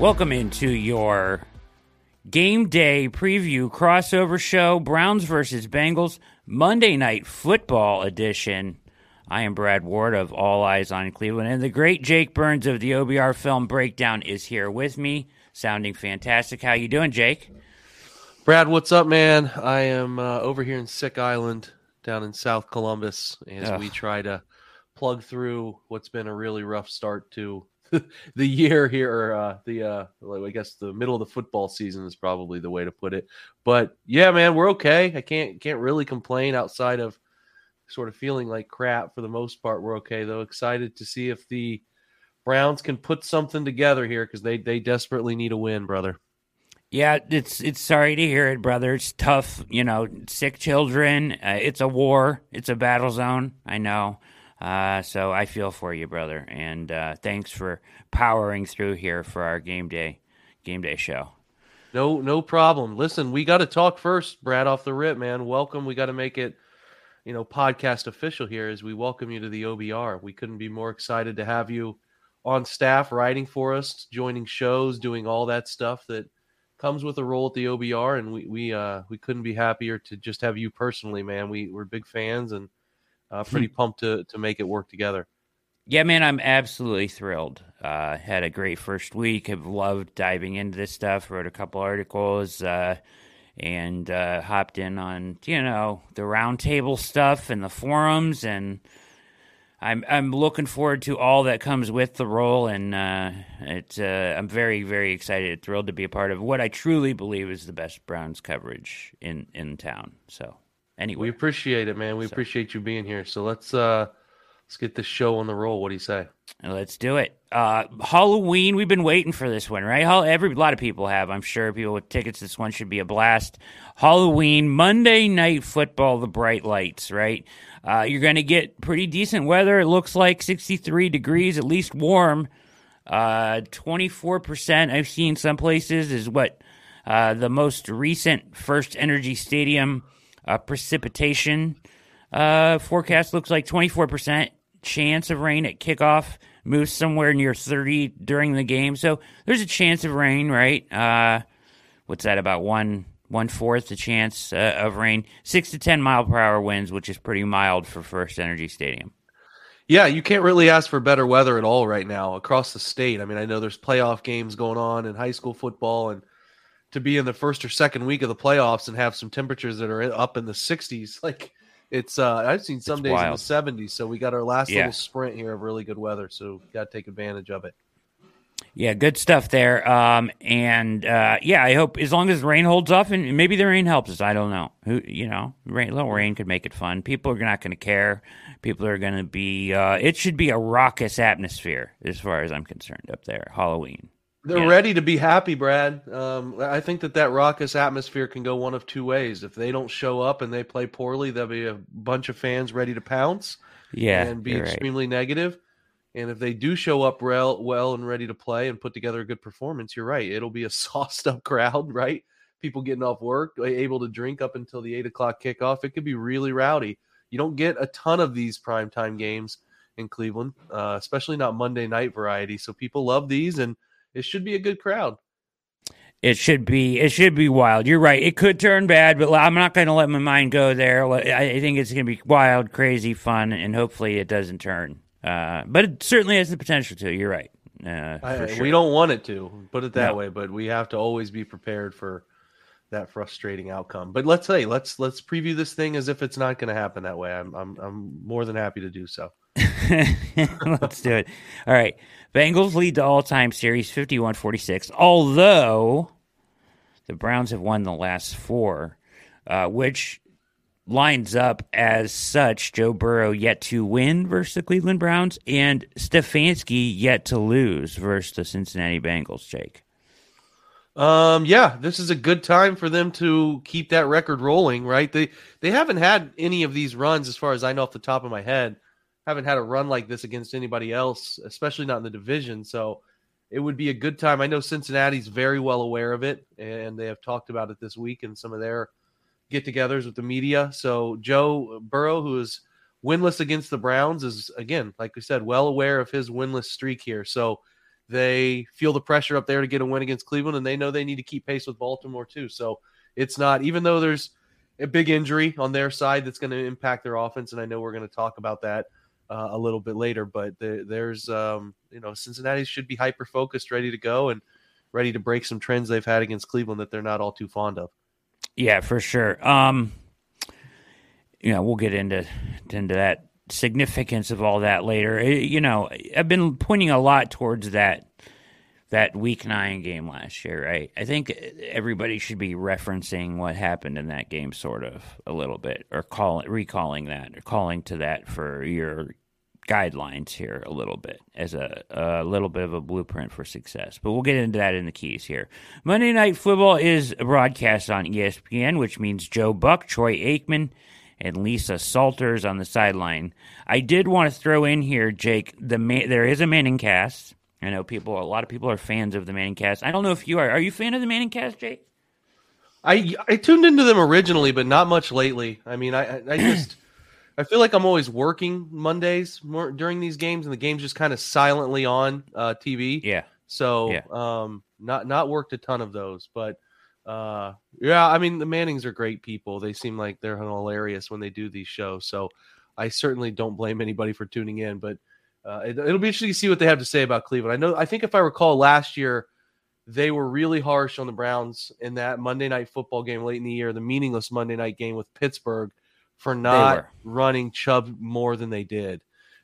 Welcome into your game day preview crossover show Browns versus Bengals Monday Night Football edition. I am Brad Ward of All Eyes on Cleveland, and the great Jake Burns of the OBR Film Breakdown is here with me, sounding fantastic. How you doing, Jake? Brad, what's up, man? I am uh, over here in Sick Island, down in South Columbus, as Ugh. we try to plug through what's been a really rough start to the year here, uh, the uh, I guess the middle of the football season is probably the way to put it. But yeah, man, we're okay. I can't can't really complain outside of sort of feeling like crap for the most part. We're okay though. Excited to see if the Browns can put something together here because they they desperately need a win, brother. Yeah, it's it's sorry to hear it, brother. It's tough, you know. Sick children. Uh, it's a war. It's a battle zone. I know. Uh, so I feel for you, brother, and uh, thanks for powering through here for our game day game day show. No, no problem. Listen, we got to talk first, Brad, off the rip, man. Welcome. We got to make it, you know, podcast official here as we welcome you to the OBR. We couldn't be more excited to have you on staff writing for us, joining shows, doing all that stuff that comes with a role at the OBR. And we we uh we couldn't be happier to just have you personally, man. We we're big fans and uh, pretty pumped to to make it work together. Yeah, man, I'm absolutely thrilled. Uh, had a great first week. Have loved diving into this stuff. Wrote a couple articles uh, and uh, hopped in on you know the roundtable stuff and the forums, and I'm I'm looking forward to all that comes with the role. And uh, it's uh, I'm very very excited, thrilled to be a part of what I truly believe is the best Browns coverage in in town. So anyway, We appreciate it, man. We So- appreciate you being here. So let's uh let's get this show on the roll. What do you say? Let's do it. Uh, Halloween. We've been waiting for this one, right? Every a lot of people have. I'm sure people with tickets. This one should be a blast. Halloween, Monday Night Football. The bright lights, right? Uh, you're going to get pretty decent weather. It looks like 63 degrees, at least warm. Uh, 24%. I've seen some places is what uh, the most recent First Energy Stadium uh, precipitation uh, forecast looks like 24% chance of rain at kickoff, moves somewhere near 30 during the game. So there's a chance of rain, right? Uh, what's that about one one fourth the chance uh, of rain? Six to 10 mile per hour winds, which is pretty mild for First Energy Stadium. Yeah, you can't really ask for better weather at all right now across the state. I mean, I know there's playoff games going on in high school football, and to be in the first or second week of the playoffs and have some temperatures that are up in the 60s, like it's uh I've seen some It's days wild. in the 70s. So we got our last Yeah. little sprint here of really good weather, so got to take advantage of it. Yeah, good stuff there. Um, and uh, yeah, I hope as long as rain holds off, and maybe the rain helps us. I don't know. Who you know, rain, little rain could make it fun. People are not going to care. People are going to be. Uh, it should be a raucous atmosphere, as far as I'm concerned, up there. Halloween. They're Yeah. ready to be happy, Brad. Um, I think that that raucous atmosphere can go one of two ways. If they don't show up and they play poorly, there'll be a bunch of fans ready to pounce. Yeah, and be you're right. extremely negative. And if they do show up well, well and ready to play and put together a good performance, you're right. It'll be a sauced up crowd, right? People getting off work, able to drink up until the eight o'clock kickoff. It could be really rowdy. You don't get a ton of these primetime games in Cleveland, uh, especially not Monday night variety. So people love these, and it should be a good crowd. It should be. It should be wild. You're right. It could turn bad, but I'm not going to let my mind go there. I think it's going to be wild, crazy, fun, and hopefully it doesn't turn. Uh, but it certainly has the potential to. You're right. Uh, I- sure. We don't want it to put it that No. way, but we have to always be prepared for that frustrating outcome. But let's say let's let's preview this thing as if it's not going to happen that way. I'm I'm I'm more than happy to do so. Let's do it. All right. Bengals lead the all time series 51 46, although the Browns have won the last four, uh, which lines up as such Joe Burrow yet to win versus the Cleveland Browns and Stefanski yet to lose versus the Cincinnati Bengals, Jake. Um, yeah, this is a good time for them to keep that record rolling, right? They they haven't had any of these runs, as far as I know off the top of my head, haven't had a run like this against anybody else, especially not in the division. So it would be a good time. I know Cincinnati's very well aware of it, and they have talked about it this week in some of their get-togethers with the media. So Joe Burrow, who is winless against the Browns, is again, like we said, well aware of his winless streak here. So they feel the pressure up there to get a win against Cleveland, and they know they need to keep pace with Baltimore too. So it's not even though there's a big injury on their side that's going to impact their offense, and I know we're going to talk about that uh, a little bit later. But the, there's um, you know Cincinnati should be hyper focused, ready to go, and ready to break some trends they've had against Cleveland that they're not all too fond of. Yeah, for sure. Um, know, we'll get into into that significance of all that later. Eh, you know, I've been pointing a lot towards that that week nine game last year, right? I think everybody should be referencing what happened in that game, sort of a little bit, or calling, recalling that, or calling to that for your guidelines here a little bit as a, a little bit of a blueprint for success. But we'll get into that in the keys here. Monday Night Football is broadcast on ESPN, which means Joe Buck, Troy Aikman, and Lisa Salters on the sideline. I did want to throw in here, Jake. The there is a Manning cast I know people, a lot of people are fans of the Manning cast. I don't know if you are. Are you a fan of the Manning cast, Jake? I I tuned into them originally, but not much lately. I mean, I I just I feel like I'm always working Mondays more during these games, and the game's just kind of silently on uh, TV. Yeah. So yeah. um, not not worked a ton of those, but uh, yeah, I mean the Mannings are great people. They seem like they're hilarious when they do these shows. So I certainly don't blame anybody for tuning in, but uh, it, will be interesting to see what they have to say about Cleveland. I know. I think if I recall last year, they were really harsh on the Browns in that Monday night football game late in the year, the meaningless Monday night game with Pittsburgh, for not running Chubb more than they did.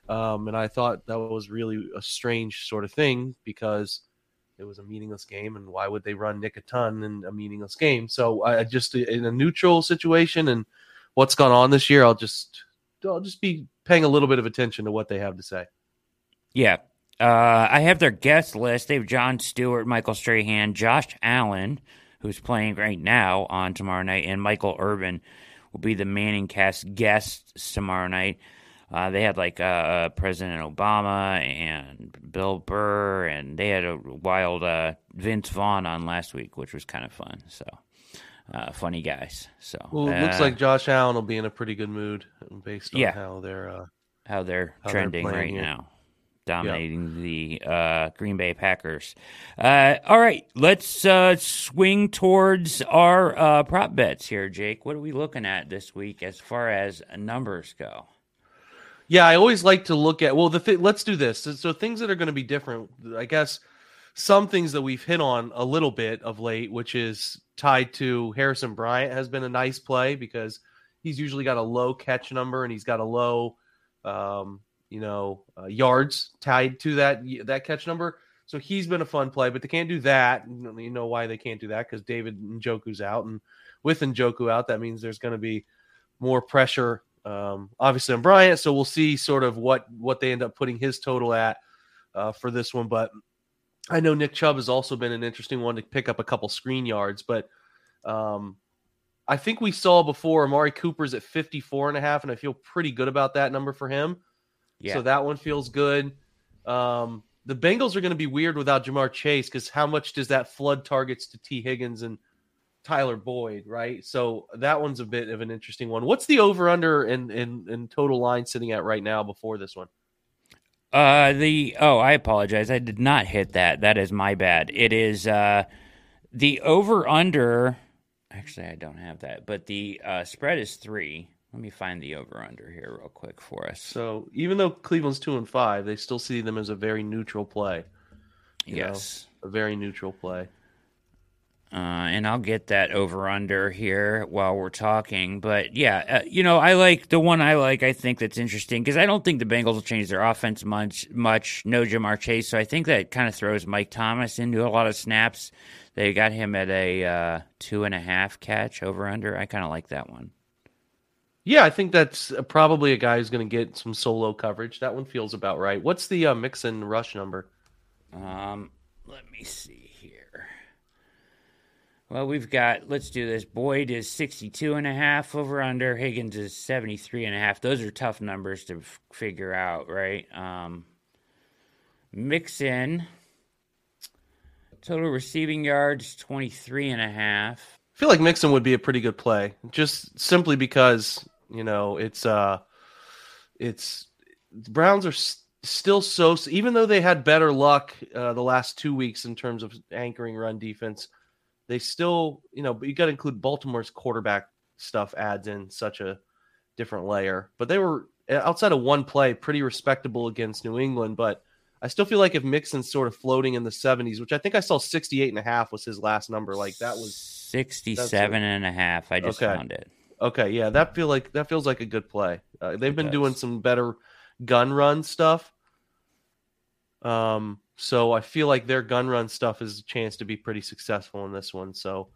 Um, and I thought that was really a strange sort of thing because it was a meaningless game, and why would they run Nick a ton in a meaningless game? So I just in a neutral situation and what's gone on this year, I'll just I'll just be paying a little bit of attention to what they have to say. Yeah. Uh, I have their guest list. They have John Stewart, Michael Strahan, Josh Allen, who's playing right now on tomorrow night, and Michael Irvin will be the Manning cast guests tomorrow night. Uh, they had like uh, President Obama and Bill Burr, and they had a wild uh, Vince Vaughn on last week, which was kind of fun. So, uh, funny guys. So, well, it looks uh, like Josh Allen will be in a pretty good mood based on Yeah. how they're uh, how they're How they're trending right here. now, dominating the uh, Green Bay Packers. Uh, all right, let's uh, swing towards our uh, prop bets here, Jake. What are we looking at this week as far as numbers go? Yeah, I always like to look at. Well, the th- let's do this. So, so things that are going to be different. I guess some things that we've hit on a little bit of late, which is tied to Harrison Bryant, has been a nice play because he's usually got a low catch number and he's got a low, um, you know, uh, yards tied to that that catch number. So he's been a fun play, but they can't do that. You know why they can't do that? Because David Njoku's out, and with Njoku out, that means there's going to be more pressure, um, obviously on Bryant. So we'll see sort of what what they end up putting his total at uh, for this one. But I know Nick Chubb has also been an interesting one to pick up a couple screen yards, but um, I think we saw before Amari Cooper's at 54 and a half, and I feel pretty good about that number for him. Yeah, So that one feels good. Um, the Bengals are going to be weird without Ja'Marr Chase because how much does that flood targets to Tee Higgins and Tyler Boyd, right? So that one's a bit of an interesting one. What's the over under and in, in total line sitting at right now before this one? Uh, the oh, I apologize. I did not hit that. That is my bad. It is uh, the over under. Actually, I don't have that, but the uh, spread is three. Let me find the over under here real quick for us. So even though Cleveland's two and five, they still see them as a very neutral play. you know? yes. A very neutral play. Uh, and I'll get that over under here while we're talking. But yeah, uh, you know, I like the one I like. I think that's interesting because I don't think the Bengals will change their offense much. Much no Ja'Marr Chase, so I think that kind of throws Mike Thomas into a lot of snaps. They got him at a uh, two and a half catch over under. I kind of like that one. Yeah, I think that's uh, probably a guy who's going to get some solo coverage. That one feels about right. What's the uh, Mixon rush number? Um, let me see. Well, we've got, let's do this. Boyd is 62 and a half over under. Higgins is 73 and a half. Those are tough numbers to f- figure out, right? Um, Mixon total receiving yards 23 and a half. I feel like Mixon would be a pretty good play, just simply because you know it's uh, it's the Browns are s- still so even though they had better luck uh, the last two weeks in terms of anchoring run defense, they still you know but you got to include Baltimore's quarterback stuff adds in such a different layer. But they were outside of one play pretty respectable against New England, but I still feel like if Mixon's sort of floating in the 70s, which I think I saw 68 and a half was his last number, like that was 67 and a half. I just Okay. found it. okay. Yeah, that feel like that feels like a good play. Uh, they've It been does. doing some better gun run stuff. Um, so I feel like their gun run stuff is a chance to be pretty successful in this one. So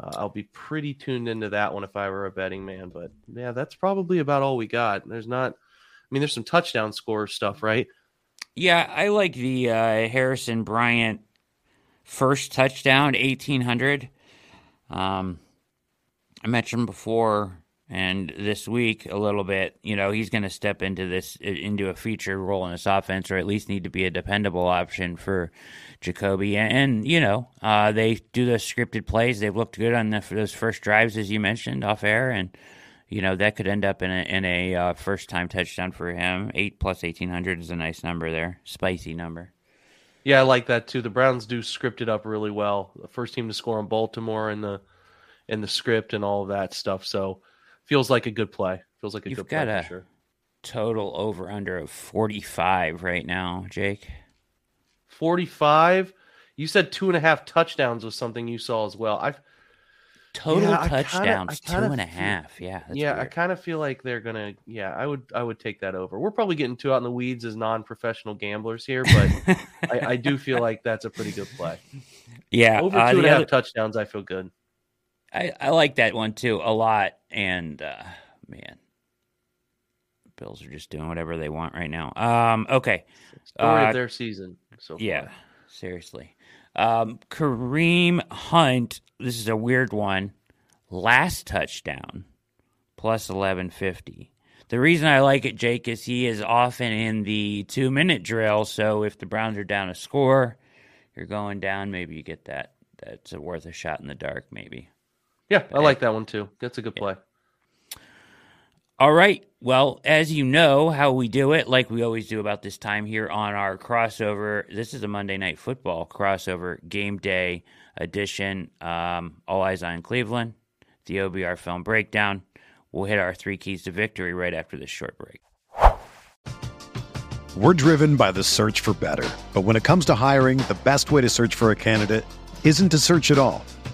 uh, I'll be pretty tuned into that one if I were a betting man. But yeah, that's probably about all we got. There's not. I mean, there's some touchdown score stuff, right? Yeah, I like the uh, Harrison Bryant first touchdown, 1800. Um, I mentioned before and this week a little bit. You know, he's going to step into this into a feature role in this offense, or at least need to be a dependable option for Jacoby. And, and you know, uh, they do those scripted plays. They've looked good on the, those first drives, as you mentioned off air, and you know that could end up in a in a uh, first time touchdown for him. Eight plus eighteen hundred is a nice number there, spicy number. Yeah, I like that too. The Browns do script it up really well. The first team to score on Baltimore in the in the script and all of that stuff. So feels like a good play. Feels like a You've good play a- for sure. Total over under of forty five right now, Jake. Forty five. You said two and a half touchdowns was something you saw as well. I've Total Yeah, I kinda- touchdowns, I two kinda and a feel- half. Yeah, that's yeah, I kind of feel like they're gonna. Yeah, I would. I would take that over. We're probably getting too out in the weeds as non-professional gamblers here, but I, I do feel like that's a pretty good play. yeah, Over uh, and a half other- touchdowns, I feel good. I, I like that one too a lot. And uh, man, Bills are just doing whatever they want right now. Um, okay, Story Uh, of their season. So far. yeah, seriously. Um, Kareem Hunt. This is a weird one. Last touchdown plus eleven fifty. The reason I like it, Jake, is he is often in the two minute drill. So if the Browns are down a score, you're going down. Maybe you get that. That's a worth a shot in the dark. Maybe. Yeah, I like that one too. That's a good play. All right. Well, as you know how we do it, like we always do about this time here on our crossover. This is a Monday Night Football crossover game day edition. Um, All eyes on Cleveland, the OBR film breakdown. We'll hit our three keys to victory right after this short break. We're driven by the search for better. But when it comes to hiring, the best way to search for a candidate isn't to search at all.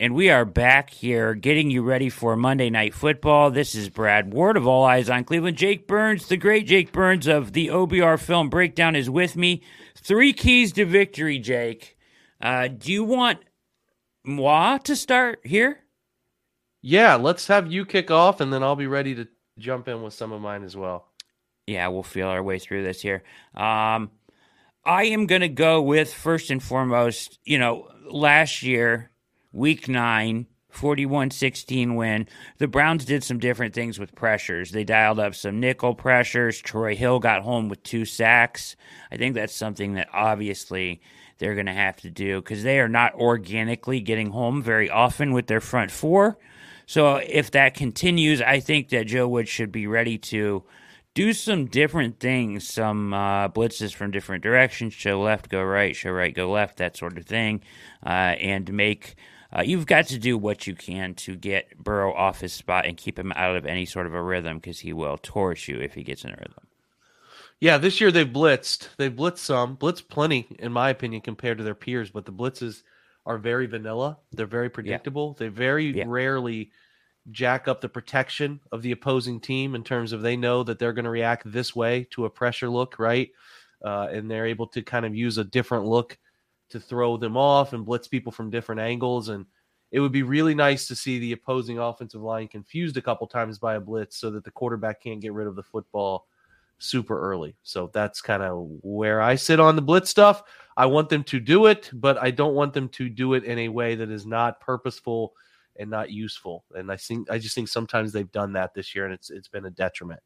And we are back here getting you ready for Monday Night Football. This is Brad Ward of All Eyes on Cleveland. Jake Burns, the great Jake Burns of the OBR Film Breakdown, is with me. Three keys to victory, Jake. Uh, do you want moi to start here? Yeah, let's have you kick off, and then I'll be ready to jump in with some of mine as well. Yeah, we'll feel our way through this here. Um, I am going to go with first and foremost, you know, last year week nine, 41 16 win. The Browns did some different things with pressures. They dialed up some nickel pressures. Troy Hill got home with two sacks. I think that's something that obviously they're going to have to do because they are not organically getting home very often with their front four. So if that continues, I think that Joe Wood should be ready to do some different things, some uh, blitzes from different directions, show left, go right, show right, go left, that sort of thing, uh, and make uh, you've got to do what you can to get Burrow off his spot and keep him out of any sort of a rhythm because he will torch you if he gets in a rhythm. Yeah, this year they've blitzed. They've blitzed some, blitzed plenty, in my opinion, compared to their peers. But the blitzes are very vanilla. They're very predictable. Yeah. They very yeah. rarely jack up the protection of the opposing team in terms of they know that they're going to react this way to a pressure look, right? Uh, and they're able to kind of use a different look to throw them off and blitz people from different angles. And it would be really nice to see the opposing offensive line confused a couple times by a blitz so that the quarterback can't get rid of the football super early. So that's kind of where I sit on the blitz stuff. I want them to do it, but I don't want them to do it in a way that is not purposeful and not useful. And I think I just think sometimes they've done that this year and it's it's been a detriment.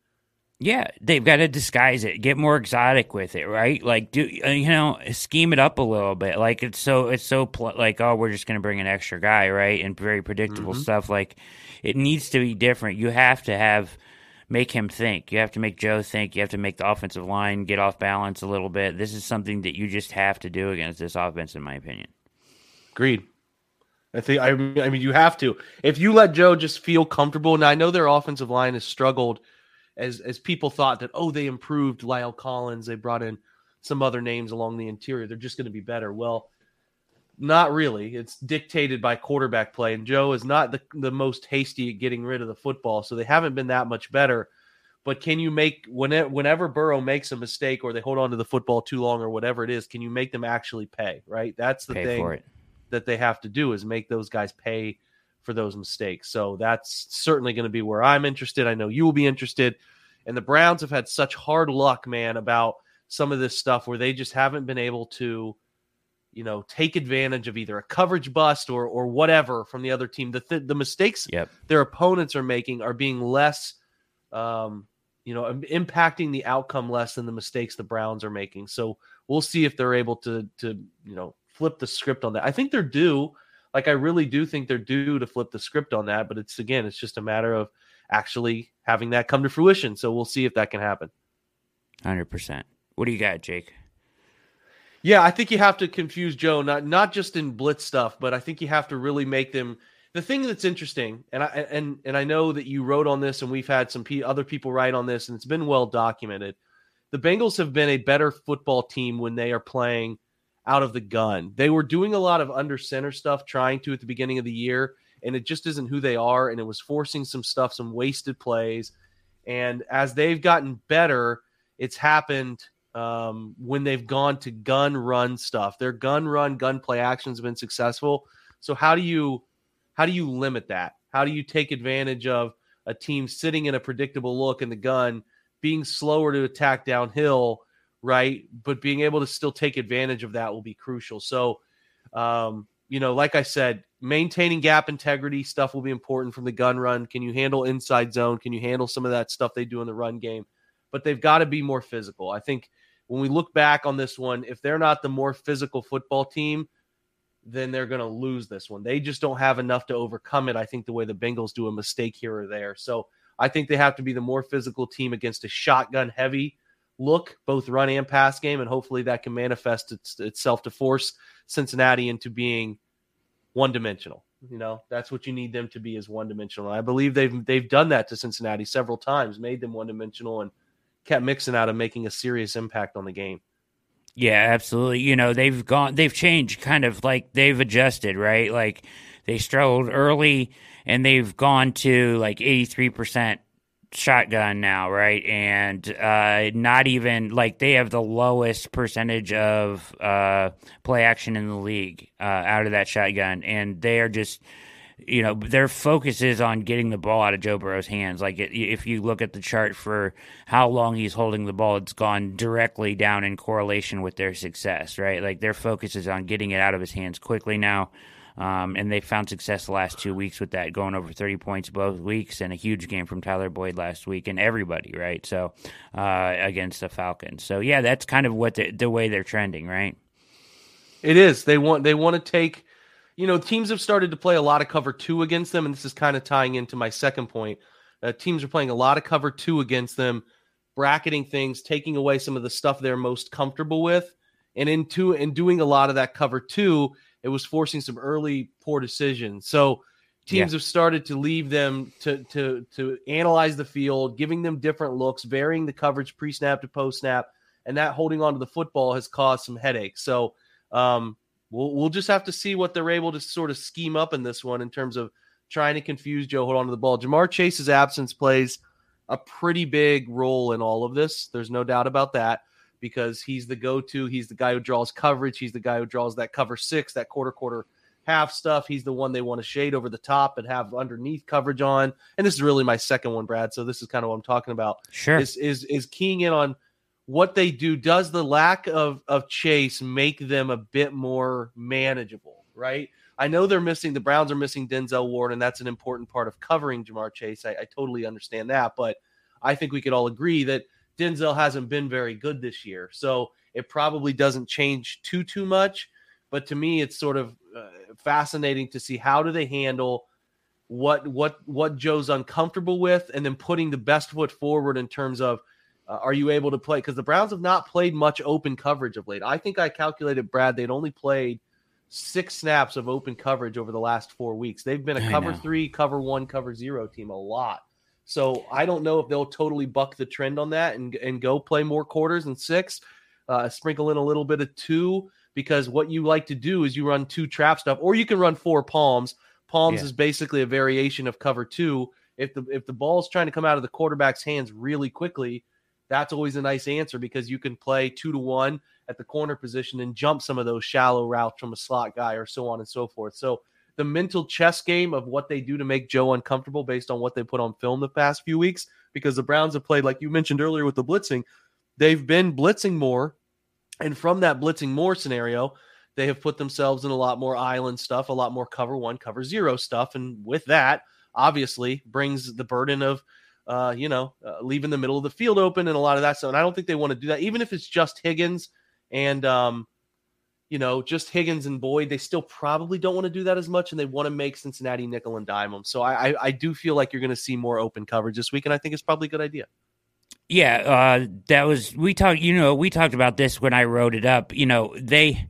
Yeah, they've got to disguise it, get more exotic with it, right? Like, do uh, you know, scheme it up a little bit. Like it's so it's so pl- like oh, we're just going to bring an extra guy, right? And very predictable mm-hmm. stuff. Like it needs to be different. You have to have make him think. You have to make Joe think. You have to make the offensive line get off balance a little bit. This is something that you just have to do against this offense, in my opinion. Agreed. I think I mean, I mean you have to. If you let Joe just feel comfortable, and I know their offensive line has struggled as as people thought that oh they improved La'el Collins, they brought in some other names along the interior, they're just going to be better. Well, not really. It's dictated by quarterback play, and Joe is not the the most hasty at getting rid of the football, so they haven't been that much better. But can you make whenever whenever Burrow makes a mistake or they hold on to the football too long or whatever it is, can you make them actually pay? Right, that's the pay thing that they have to do is make those guys pay for those mistakes. So that's certainly going to be where I'm interested. I know you will be interested. And the Browns have had such hard luck, man, about some of this stuff where they just haven't been able to, you know, take advantage of either a coverage bust or or whatever from the other team. The th- the mistakes yep. their opponents are making are being less, um, you know, impacting the outcome less than the mistakes the Browns are making. So we'll see if they're able to to you know flip the script on that. I think they're due. Like I really do think they're due to flip the script on that, but it's again, it's just a matter of actually having that come to fruition. So we'll see if that can happen. 100%. What do you got, Jake? Yeah, I think you have to confuse Joe not not just in blitz stuff, but I think you have to really make them the thing that's interesting and I and and I know that you wrote on this and we've had some p- other people write on this and it's been well documented. The Bengals have been a better football team when they are playing out of the gun. They were doing a lot of under center stuff, trying to at the beginning of the year, and it just isn't who they are. And it was forcing some stuff, some wasted plays. And as they've gotten better, it's happened um, when they've gone to gun run stuff. Their gun run, gun play actions have been successful. So how do you how do you limit that? How do you take advantage of a team sitting in a predictable look in the gun, being slower to attack downhill? Right? But being able to still take advantage of that will be crucial. So, um, you know, like I said, maintaining gap integrity stuff will be important from the gun run. Can you handle inside zone? Can you handle some of that stuff they do in the run game? But they've got to be more physical. I think when we look back on this one, if they're not the more physical football team, then they're going to lose this one. They just don't have enough to overcome it. I think the way the Bengals do a mistake here or there. So I think they have to be the more physical team against a shotgun heavy look, both run and pass game, and hopefully that can manifest its, itself to force Cincinnati into being one dimensional. You know, that's what you need them to be is one dimensional. I believe they've they've done that to Cincinnati several times, made them one dimensional, and kept Mixon out of making a serious impact on the game. Yeah, absolutely. You know, they've gone, they've changed kind of like they've adjusted, right? Like they struggled early and they've gone to like 83% shotgun now, right? And uh, not even like they have the lowest percentage of uh, play action in the league uh, out of that shotgun. And they are just, you know, their focus is on getting the ball out of Joe Burrow's hands. Like, if you look at the chart for how long he's holding the ball, it's gone directly down in correlation with their success, right? Like, their focus is on getting it out of his hands quickly now. Um, and they found success the last two weeks with that, going over 30 points both weeks, and a huge game from Tyler Boyd last week, and everybody, right? So, uh, against the Falcons. So, yeah, that's kind of what the, the way they're trending, right? It is. They want they want to take you know, teams have started to play a lot of cover two against them, and this is kind of tying into my second point. Uh, teams are playing a lot of cover two against them, bracketing things, taking away some of the stuff they're most comfortable with, and into and doing a lot of that cover two, it was forcing some early poor decisions. So teams yeah. have started to leave them to to to analyze the field, giving them different looks, varying the coverage pre snap to post snap, and that holding on to the football has caused some headaches. So um, we'll we'll just have to see what they're able to sort of scheme up in this one in terms of trying to confuse Joe hold on to the ball. Ja'Marr Chase's absence plays a pretty big role in all of this. There's no doubt about that because he's the go-to. He's the guy who draws coverage. He's the guy who draws that cover six, that quarter quarter half stuff. He's the one they want to shade over the top and have underneath coverage on. And this is really my second one, Brad. So this is kind of what I'm talking about. Sure. Is is is keying in on what they do does the lack of of chase make them a bit more manageable right i know they're missing the browns are missing denzel ward and that's an important part of covering ja'marr chase I, I, totally understand that but i think we could all agree that denzel hasn't been very good this year so it probably doesn't change too too much but to me it's sort of uh, fascinating to see how do they handle what what what joe's uncomfortable with and then putting the best foot forward in terms of uh, are you able to play? Because the Browns have not played much open coverage of late. I think I calculated, Brad, they'd only played six snaps of open coverage over the last four weeks. They've been a cover three, cover one, cover zero team a lot. So I don't know if they'll totally buck the trend on that and, and go play more quarters and six, uh, sprinkle in a little bit of two, because what you like to do is you run two trap stuff, or you can run four palms. Palms yeah. is basically a variation of cover two. If the if the ball's trying to come out of the quarterback's hands really quickly, that's always a nice answer because you can play two to one at the corner position and jump some of those shallow routes from a slot guy or so on and so forth. So the mental chess game of what they do to make Joe uncomfortable based on what they put on film the past few weeks, because the Browns have played, like you mentioned earlier with the blitzing, they've been blitzing more. And from that blitzing more scenario, they have put themselves in a lot more island stuff, a lot more cover one, cover zero stuff. And with that, obviously brings the burden of uh, you know, uh, leaving the middle of the field open and a lot of that stuff. And I don't think they want to do that, even if it's just Higgins and, um, you know, just Higgins and Boyd. They still probably don't want to do that as much, and they want to make Cincinnati nickel and dime them. So I, I, I do feel like you're going to see more open coverage this week, and I think it's probably a good idea. Yeah, uh, that was we talked. You know, we talked about this when I wrote it up. You know, they.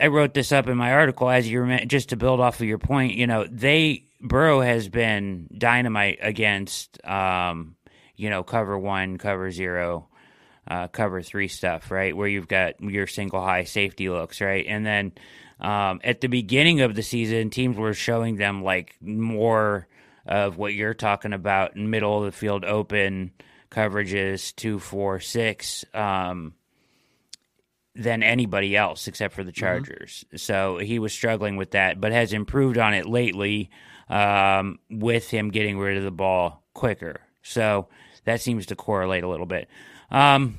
I wrote this up in my article as you just to build off of your point. You know, they Burrow has been dynamite against, um, you know, cover one, cover zero, uh, cover three stuff, right? Where you've got your single high safety looks, right? And then um, at the beginning of the season, teams were showing them like more of what you're talking about, middle of the field open coverages, two, four, six. Um, than anybody else except for the mm-hmm. Chargers. Mm-hmm. So he was struggling with that, but has improved on it lately um, with him getting rid of the ball quicker. So that seems to correlate a little bit. Um,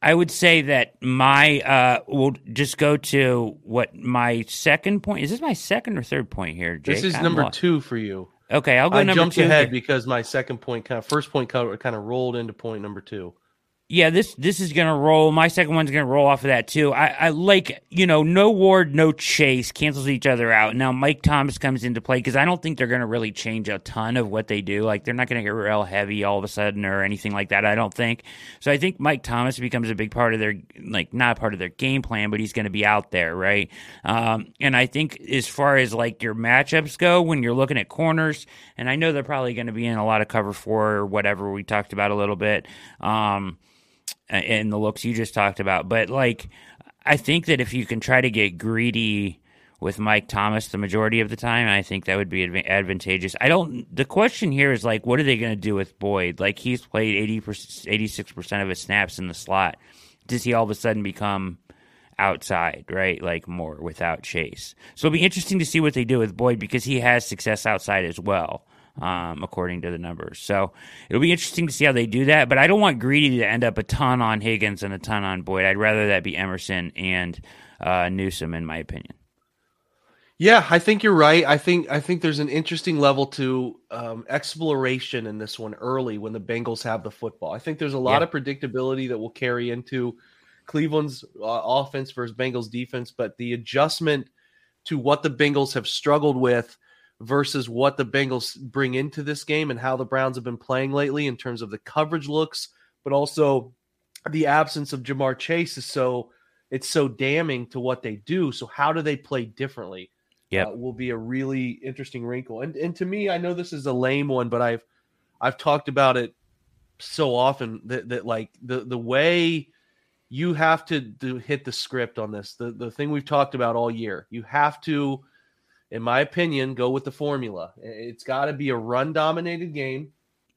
I would say that my uh, we'll just go to what my second point is. This my second or third point here. Jake? This is I'm number lost. two for you. Okay, I'll go. I jumped two ahead here. because my second point, kind of first point, kind of rolled into point number two. Yeah, this this is gonna roll. My second one's gonna roll off of that too. I, I like you know no Ward, no Chase cancels each other out. Now Mike Thomas comes into play because I don't think they're gonna really change a ton of what they do. Like they're not gonna get real heavy all of a sudden or anything like that. I don't think. So I think Mike Thomas becomes a big part of their like not part of their game plan, but he's gonna be out there, right? Um, and I think as far as like your matchups go, when you're looking at corners, and I know they're probably gonna be in a lot of cover four or whatever we talked about a little bit. Um, and the looks you just talked about. But like, I think that if you can try to get greedy with Mike Thomas the majority of the time, I think that would be advantageous. I don't. The question here is like, what are they going to do with Boyd? Like he's played 80 86 percent of his snaps in the slot. Does he all of a sudden become outside, right? Like more without Chase. So it'll be interesting to see what they do with Boyd because he has success outside as well um, according to the numbers. So it'll be interesting to see how they do that. But I don't want Greedy to end up a ton on Higgins and a ton on Boyd. I'd rather that be Emerson and uh, Newsome, in my opinion. Yeah, I think you're right. I think I think there's an interesting level to um, exploration in this one early when the Bengals have the football. I think there's a lot of predictability that will carry into Cleveland's uh, offense versus Bengals defense, but the adjustment to what the Bengals have struggled with versus what the Bengals bring into this game and how the Browns have been playing lately in terms of the coverage looks, but also the absence of Ja'Marr Chase is so it's so damning to what they do. So how do they play differently? Yeah, uh, will be a really interesting wrinkle. And and to me, I know this is a lame one, but I've I've talked about it so often that that like the the way you have to do, hit the script on this, the the thing we've talked about all year, you have to in my opinion, go with the formula. It's got to be a run dominated game.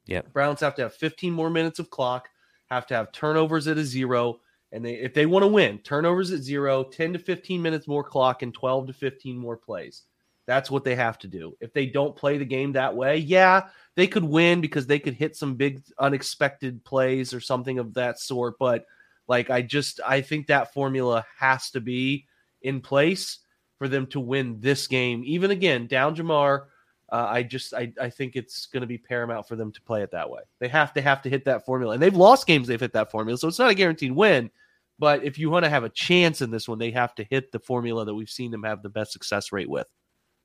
Yeah. Browns have to have 15 more minutes of clock, have to have turnovers at a zero. And they, if they want to win, turnovers at zero, 10 to 15 minutes more clock, and 12 to 15 more plays. That's what they have to do. If they don't play the game that way, yeah, they could win because they could hit some big unexpected plays or something of that sort. But like, I just, I think that formula has to be in place for them to win this game. Even again, down Ja'Marr, uh, I just I, I think it's going to be paramount for them to play it that way. They have to have to hit that formula, and they've lost games they've hit that formula, so it's not a guaranteed win. But if you want to have a chance in this one, they have to hit the formula that we've seen them have the best success rate with.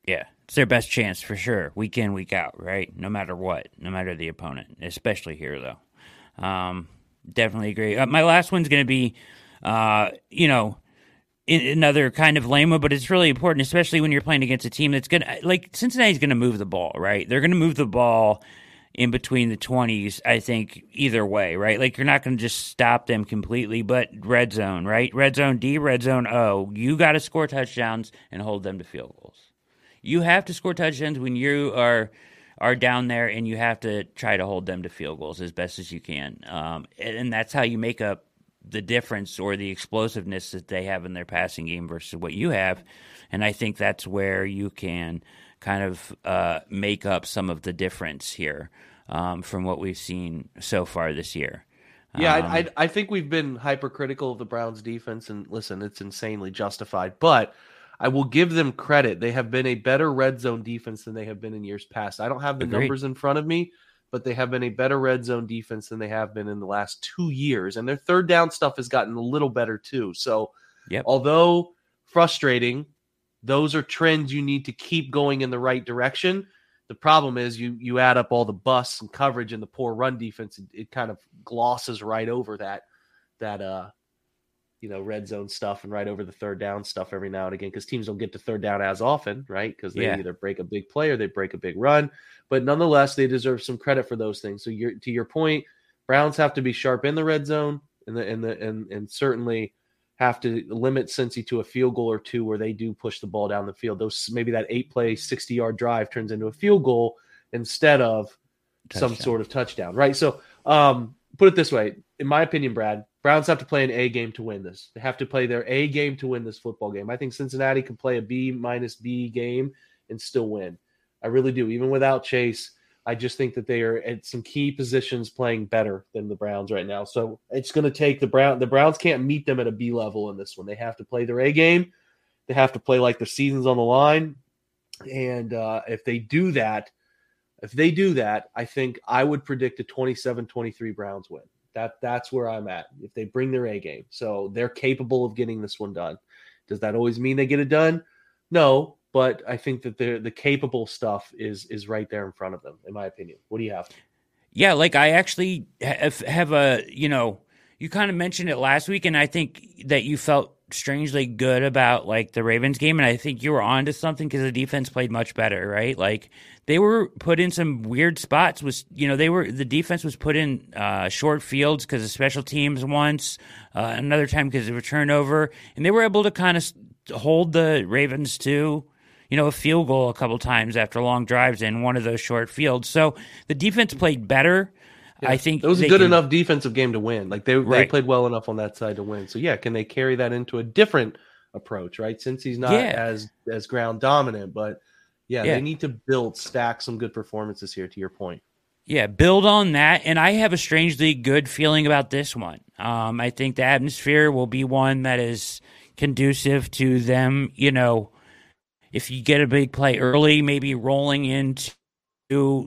Yeah, it's their best chance for sure, week in, week out, right? No matter what, no matter the opponent, especially here though. Um, definitely agree. Uh, my last one's going to be, uh, you know, another kind of lame but it's really important, especially when you're playing against a team that's going to, like, Cincinnati's going to move the ball, right? They're going to move the ball in between the 20s, I think, either way, right? Like, you're not going to just stop them completely, but red zone, right? Red zone D, red zone O. You got to score touchdowns and hold them to field goals. You have to score touchdowns when you are are down there, and you have to try to hold them to field goals as best as you can. Um, and that's how you make up the difference or the explosiveness that they have in their passing game versus what you have. And I think that's where you can kind of uh, make up some of the difference here um, from what we've seen so far this year. Yeah, um, I, I, I think we've been hypercritical of the Browns' defense, and listen, it's insanely justified. But I will give them credit; they have been a better red zone defense than they have been in years past. I don't have the agreed. numbers in front of me, but they have been a better red zone defense than they have been in the last two years. And their third down stuff has gotten a little better too. So, yep. although frustrating, those are trends you need to keep going in the right direction. The problem is you you add up all the busts and coverage and the poor run defense, it, it kind of glosses right over that that uh you know red zone stuff and right over the third down stuff every now and again because teams don't get to third down as often, right? Because they yeah. either break a big play or they break a big run. But nonetheless, they deserve some credit for those things. So you're, to your point, Browns have to be sharp in the red zone and the and the and and certainly have to limit Cincy to a field goal or two where they do push the ball down the field. Those maybe that eight play, 60 yard drive turns into a field goal instead of touchdown. some sort of touchdown, right? So um, put it this way, in my opinion, Brad, Browns have to play an A game to win this. They have to play their A game to win this football game. I think Cincinnati can play a B minus B game and still win. I really do. Even without Chase, I just think that they are at some key positions playing better than the Browns right now. So it's going to take the Brown. The Browns can't meet them at a B level in this one. They have to play their A game. They have to play like their season's on the line. And uh, if they do that, if they do that, I think I would predict a 27-23 Browns win. That that's where I'm at. If they bring their A game, so they're capable of getting this one done. Does that always mean they get it done? No, but I think that the the capable stuff is is right there in front of them, in my opinion. What do you have? Yeah, like I actually have, have a you know you kind of mentioned it last week, and I think that you felt strangely good about like the Ravens game, and I think you were onto something because the defense played much better, right? Like they were put in some weird spots. Was you know they were the defense was put in uh, short fields because of special teams once, uh, another time because of a turnover, and they were able to kind of hold the Ravens to you know a field goal a couple times after long drives in one of those short fields. So the defense played better. Yeah. I think it was a good can- enough defensive game to win. Like they they Right. played well enough on that side to win. So yeah, can they carry that into a different approach, right? Cincy's not Yeah. as as ground dominant, but yeah, Yeah. they need to build stack some good performances here. To your point, Yeah, build on that. And I have a strangely good feeling about this one. Um, I think the atmosphere will be one that is conducive to them, you know, if you get a big play early, maybe rolling into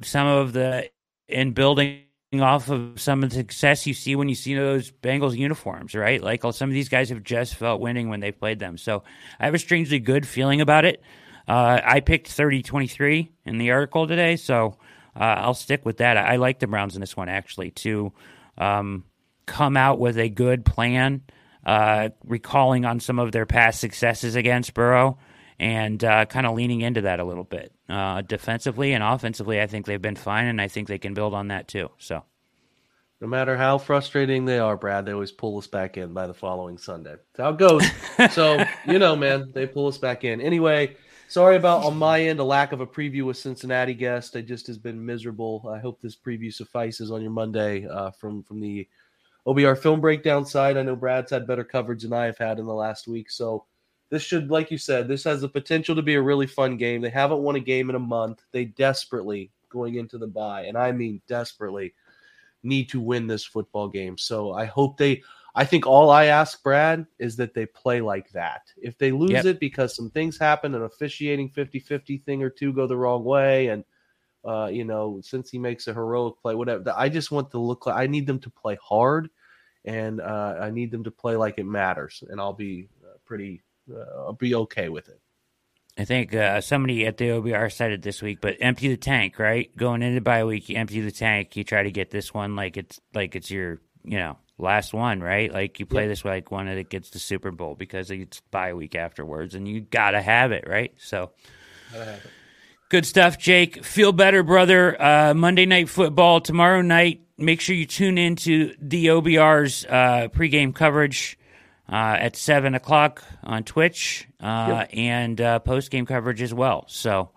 some of the and building off of some of the success you see when you see those Bengals uniforms, right? Like all, some of these guys have just felt winning when they played them. So I have a strangely good feeling about it. Uh, I picked 30 23 in the article today, so uh, I'll stick with that. I, I like the Browns in this one actually to um, come out with a good plan, uh, recalling on some of their past successes against Burrow and uh, kind of leaning into that a little bit. Uh, defensively and offensively, I think they've been fine, and I think they can build on that too. So, no matter how frustrating they are, Brad, they always pull us back in by the following Sunday. That's how it goes. so you know, man, they pull us back in. Anyway, sorry about on my end a lack of a preview with Cincinnati guest. I just has been miserable. I hope this preview suffices on your Monday uh, from from the OBR film breakdown side. I know Brad's had better coverage than I have had in the last week, so this should, like you said, this has the potential to be a really fun game. They haven't won a game in a month. They desperately going into the bye, and I mean desperately need to win this football game. So I hope they. I think all I ask Brad is that they play like that. If they lose Yep. it because some things happen, an officiating 50-50 thing or two go the wrong way, and uh, you know, Cincy makes a heroic play, whatever. I just want to look like I need them to play hard, and uh, I need them to play like it matters, and I'll be uh, pretty. Uh, I'll be okay with it. I think uh, somebody at the OBR said it this week, but empty the tank, right? Going into bye week, you empty the tank. You try to get this one like it's like it's your you know last one, right? Like you play this like one that gets the Super Bowl because it's bye week afterwards, and you gotta have it, right? So. Good stuff, Jake. Feel better, brother. Uh, Monday night football tomorrow night. Make sure you tune into the OBR's uh, pregame coverage uh, at seven o'clock on Twitch uh, and uh, postgame coverage as well. So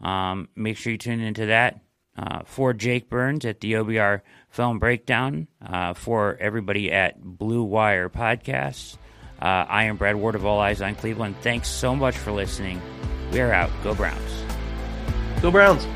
um, make sure you tune into that. Uh, for Jake Burns at the OBR Film Breakdown, uh, for everybody at Blue Wire Podcasts, uh, I am Brad Ward of All Eyes on Cleveland. Thanks so much for listening. We are out. Go Browns. Go Browns.